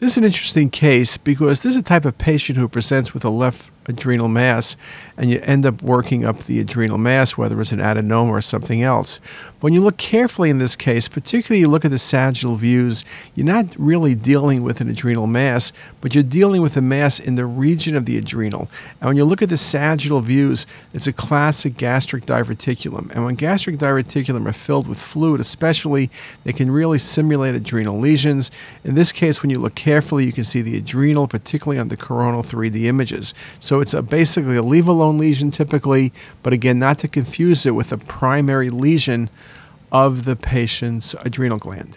This is an interesting case because this is a type of patient who presents with a left adrenal mass and you end up working up the adrenal mass, whether it's an adenoma or something else. But When you look carefully in this case, particularly you look at the sagittal views, you're not really dealing with an adrenal mass, but you're dealing with a mass in the region of the adrenal. And when you look at the sagittal views, it's a classic gastric diverticulum. And when gastric diverticulum are filled with fluid, especially, they can really simulate adrenal lesions. In this case, when you look carefully, you can see the adrenal, particularly on the coronal 3D images. So it's a, basically a leave alone lesion typically, but again, not to confuse it with a primary lesion of the patient's adrenal gland.